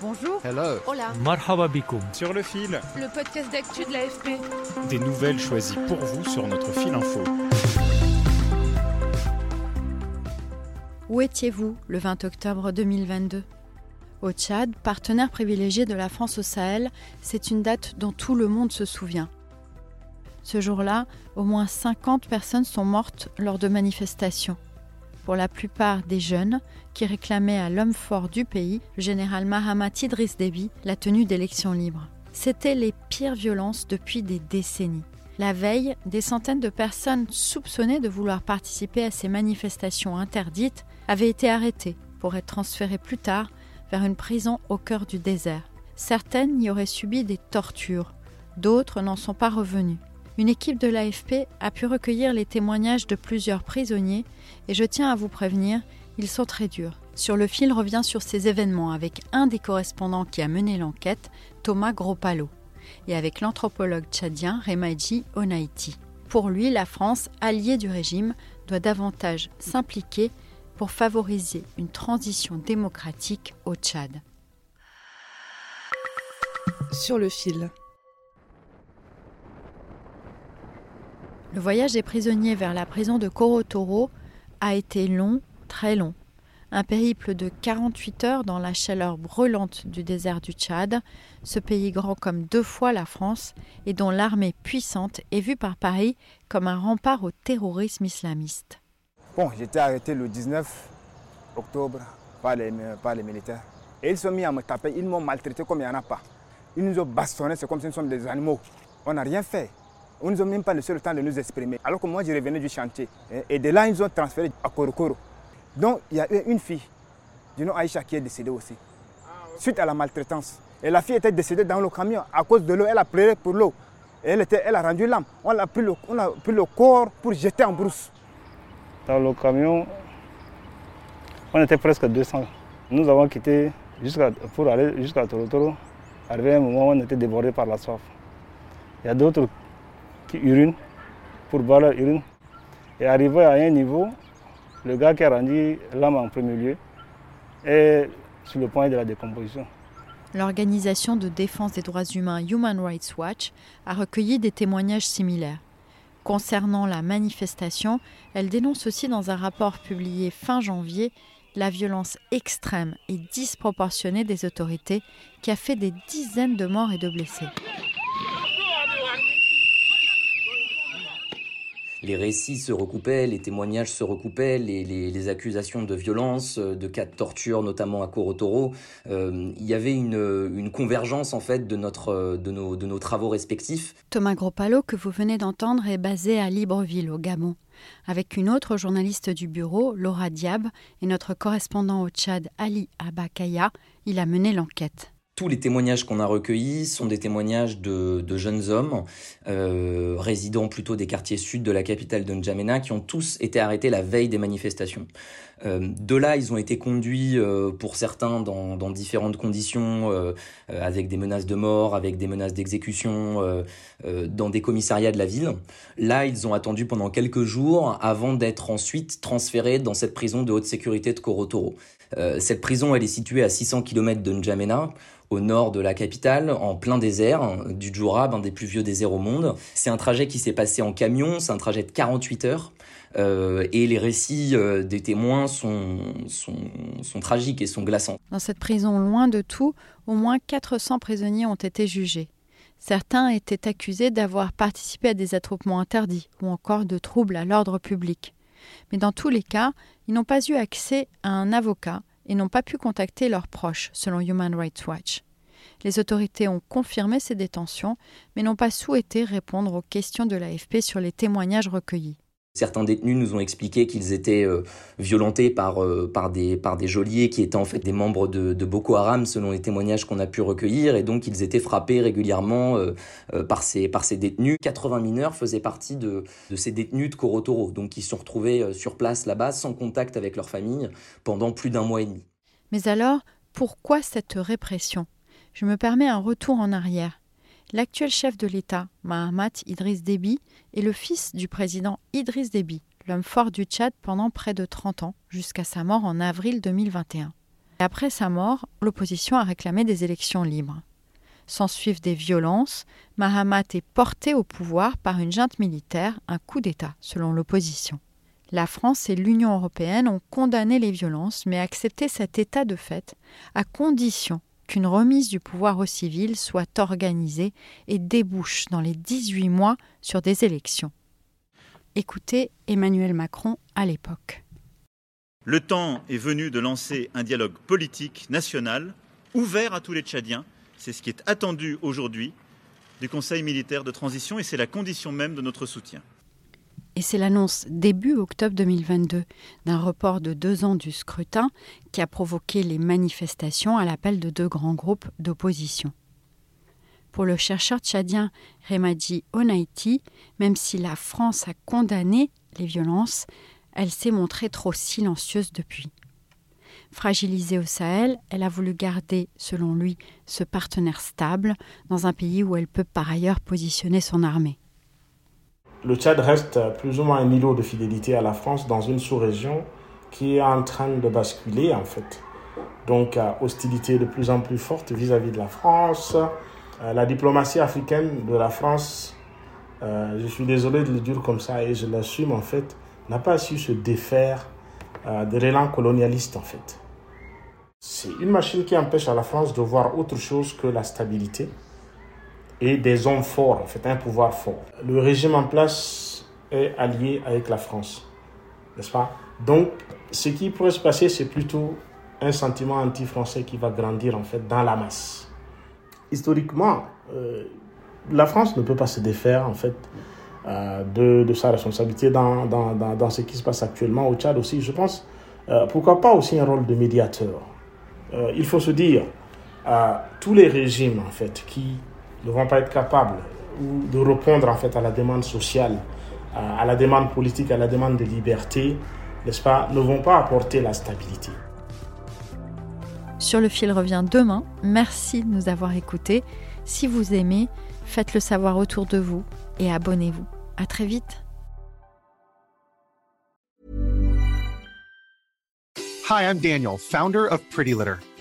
Bonjour. Hello. Hola. Marhaba bikoum. Sur le fil, Le podcast d'actu de l'AFP. des nouvelles choisies pour vous sur notre fil info. Où étiez-vous le 20 octobre 2022 Au Tchad, partenaire privilégié de la France au Sahel, c'est une date dont tout le monde se souvient. Ce jour-là, au moins 50 personnes sont mortes lors de manifestations. Pour la plupart des jeunes qui réclamaient à l'homme fort du pays, le général Mahamat Idriss Déby, la tenue d'élections libres. C'étaient les pires violences depuis des décennies. La veille, des centaines de personnes soupçonnées de vouloir participer à ces manifestations interdites avaient été arrêtées pour être transférées plus tard vers une prison au cœur du désert. Certaines y auraient subi des tortures, d'autres n'en sont pas revenues. Une équipe de l'AFP a pu recueillir les témoignages de plusieurs prisonniers et je tiens à vous prévenir, ils sont très durs. Sur le fil revient sur ces événements avec un des correspondants qui a mené l'enquête, Thomas Gropalo, et avec l'anthropologue tchadien Remaji Onaiti. Pour lui, la France, alliée du régime, doit davantage s'impliquer pour favoriser une transition démocratique au Tchad. Sur le fil. Le voyage des prisonniers vers la prison de Korotoro a été long, très long. Un périple de 48 heures dans la chaleur brûlante du désert du Tchad, ce pays grand comme deux fois la France et dont l'armée puissante est vue par Paris comme un rempart au terrorisme islamiste. Bon, j'étais arrêté le 19 octobre par les, par les militaires. Et ils sont mis à me taper, ils m'ont maltraité comme il n'y en a pas. Ils nous ont bastonnés, c'est comme si nous sommes des animaux. On n'a rien fait. On nous a même pas laissé le temps de nous exprimer. Alors que moi, je revenais du chantier. Et- Et de là, ils nous ont transféré à Korokoro. Donc, il y a eu une fille, du nom Aïcha, qui est décédée aussi, suite à la maltraitance. Et la fille était décédée dans le camion à cause de l'eau. Elle a pleuré pour l'eau. Elle, était, elle a rendu l'âme. On a, pris le, on a pris le corps pour jeter en brousse. Dans le camion, on était presque 200. Nous avons quitté pour aller jusqu'à Torotoro. Arrivé un moment on était débordé par la soif. Il y a d'autres qui pour boire urine. Et arrivé à un niveau, le gars qui a rendu l'âme en premier lieu est sur le point de la décomposition. L'organisation de défense des droits humains Human Rights Watch a recueilli des témoignages similaires. Concernant la manifestation, elle dénonce aussi dans un rapport publié fin janvier la violence extrême et disproportionnée des autorités qui a fait des dizaines de morts et de blessés. Les récits se recoupaient, les témoignages se recoupaient, les, accusations de violence, euh, de cas de torture, notamment à Korotoro. Euh, il y avait une, convergence en fait euh, de nos travaux respectifs. Thomas Gropalo, que vous venez d'entendre, est basé à Libreville, au Gabon. Avec une autre journaliste du bureau, Laura Diab, et notre correspondant au Tchad, Ali Abakaya, il a mené l'enquête. Tous les témoignages qu'on a recueillis sont des témoignages de, de jeunes hommes, euh, plutôt des quartiers sud de la capitale de N'Djamena, qui ont tous été arrêtés la veille des manifestations. Euh, de là, ils ont été conduits, euh, pour certains, dans, dans différentes conditions, euh, avec des menaces de mort, avec des menaces d'exécution, dans des commissariats de la ville. Là, ils ont attendu pendant quelques jours avant d'être ensuite transférés dans cette prison de haute sécurité de Korotoro. Cette prison, elle est située à 600 km de N'Djamena, au nord de la capitale, en plein désert, du Djourab, un des plus vieux déserts au monde. C'est un trajet qui s'est passé en camion, c'est un trajet de 48 heures. Euh, et les récits euh, des témoins sont, sont, sont tragiques et sont glaçants. Dans cette prison loin de tout, au moins 400 prisonniers ont été jugés. Certains étaient accusés d'avoir participé à des attroupements interdits ou encore de troubles à l'ordre public. Mais dans tous les cas, ils n'ont pas eu accès à un avocat et n'ont pas pu contacter leurs proches, selon Human Rights Watch. Les autorités ont confirmé ces détentions, mais n'ont pas souhaité répondre aux questions de l'AFP sur les témoignages recueillis. Certains détenus nous ont expliqué qu'ils étaient euh, violentés par, euh, par des geôliers qui étaient en fait des membres de, Boko Haram selon les témoignages qu'on a pu recueillir et donc ils étaient frappés régulièrement euh, par, ces, par ces détenus. 80 mineurs faisaient partie de, de ces détenus de Korotoro, donc ils se sont retrouvés sur place là-bas sans contact avec leur famille pendant plus d'un mois et demi. Mais alors, pourquoi cette répression? Je me permets un retour en arrière. L'actuel chef de l'État, Mahamat Idriss Déby, est le fils du président Idriss Déby, l'homme fort du Tchad pendant près de 30 ans, jusqu'à sa mort en avril 2021. après sa mort, l'opposition a réclamé des élections libres. Sans suivre des violences, Mahamat est porté au pouvoir par une junte militaire, un coup d'État, selon l'opposition. La France et l'Union européenne ont condamné les violences, mais accepté cet état de fait, à condition qu'une remise du pouvoir aux civils soit organisée et débouche dans les 18 mois sur des élections. Écoutez Emmanuel Macron à l'époque. Le temps est venu de lancer un dialogue politique national ouvert à tous les Tchadiens. C'est ce qui est attendu aujourd'hui du Conseil militaire de transition et c'est la condition même de notre soutien et c'est l'annonce début octobre 2022 d'un report de deux ans du scrutin qui a provoqué les manifestations à l'appel de deux grands groupes d'opposition. Pour le chercheur tchadien Remadi Onaiti, même si la France a condamné les violences, elle s'est montrée trop silencieuse depuis. Fragilisée au Sahel, elle a voulu garder, selon lui, ce partenaire stable dans un pays où elle peut par ailleurs positionner son armée le Tchad reste plus ou moins un îlot de fidélité à la France dans une sous-région qui est en train de basculer en fait. Donc hostilité de plus en plus forte vis-à-vis de la France. Euh, la diplomatie africaine de la France, euh, je suis désolé de le dire comme ça et je l'assume en fait, n'a pas su se défaire euh, de l'élan colonialiste en fait. C'est une machine qui empêche à la France de voir autre chose que la stabilité et des hommes forts, en fait, un pouvoir fort. Le régime en place est allié avec la France, n'est-ce pas? Donc, ce qui pourrait se passer, c'est plutôt un sentiment anti-français qui va grandir, en fait, dans la masse. Historiquement, euh, la France ne peut pas se défaire, en fait, euh, de, de, sa responsabilité dans, dans, dans, ce qui se passe actuellement au Tchad aussi. Je pense, euh, pourquoi pas aussi un rôle de médiateur? il faut se dire, tous les régimes, en fait, qui ne vont pas être capables de répondre en fait à la demande sociale, à la demande politique, à la demande de liberté, n'est-ce pas, ne vont pas apporter la stabilité. Sur le fil revient demain. Merci de nous avoir écoutés. Si vous aimez, faites-le savoir autour de vous et abonnez-vous. À très vite. Hi, I'm Daniel, founder of Pretty Litter.